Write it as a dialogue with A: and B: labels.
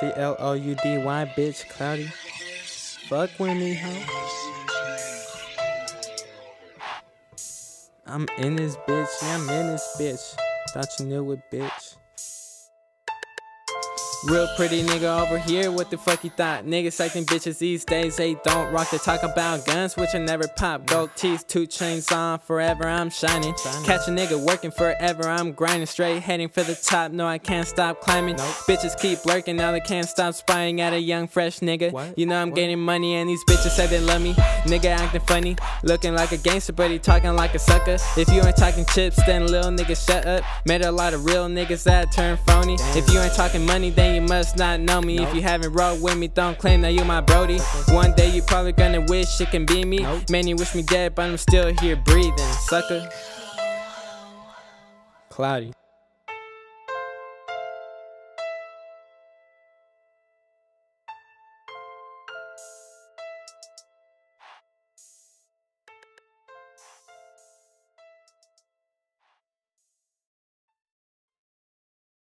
A: C L O U D Y, bitch, cloudy. Fuck with me, hoe. I'm in this bitch, yeah, I'm in this bitch. Thought you knew it, bitch. Real pretty nigga over here, what the fuck you thought? Niggas acting bitches these days, they don't rock. They talk about guns, which I never pop. Gold teeth, two chains on, forever I'm shining. Catch a nigga working forever, I'm grinding straight, heading for the top. No, I can't stop climbing. Bitches keep lurking, now they can't stop spying at a young, fresh nigga.
B: What?
A: You know I'm
B: What?
A: getting money, and these bitches say they love me. Nigga acting funny, looking like a gangster, but he talking like a sucker. If you ain't talking chips, then little nigga shut up. Met a lot of real niggas that turn phony. If you ain't talking money, then you must not know me. If you haven't rolled with me, don't claim that you my brody. One day you probably gonna wish it can be me.
B: Nope.
A: Man, you wish me dead, but I'm still here breathing, sucker. Cloudy.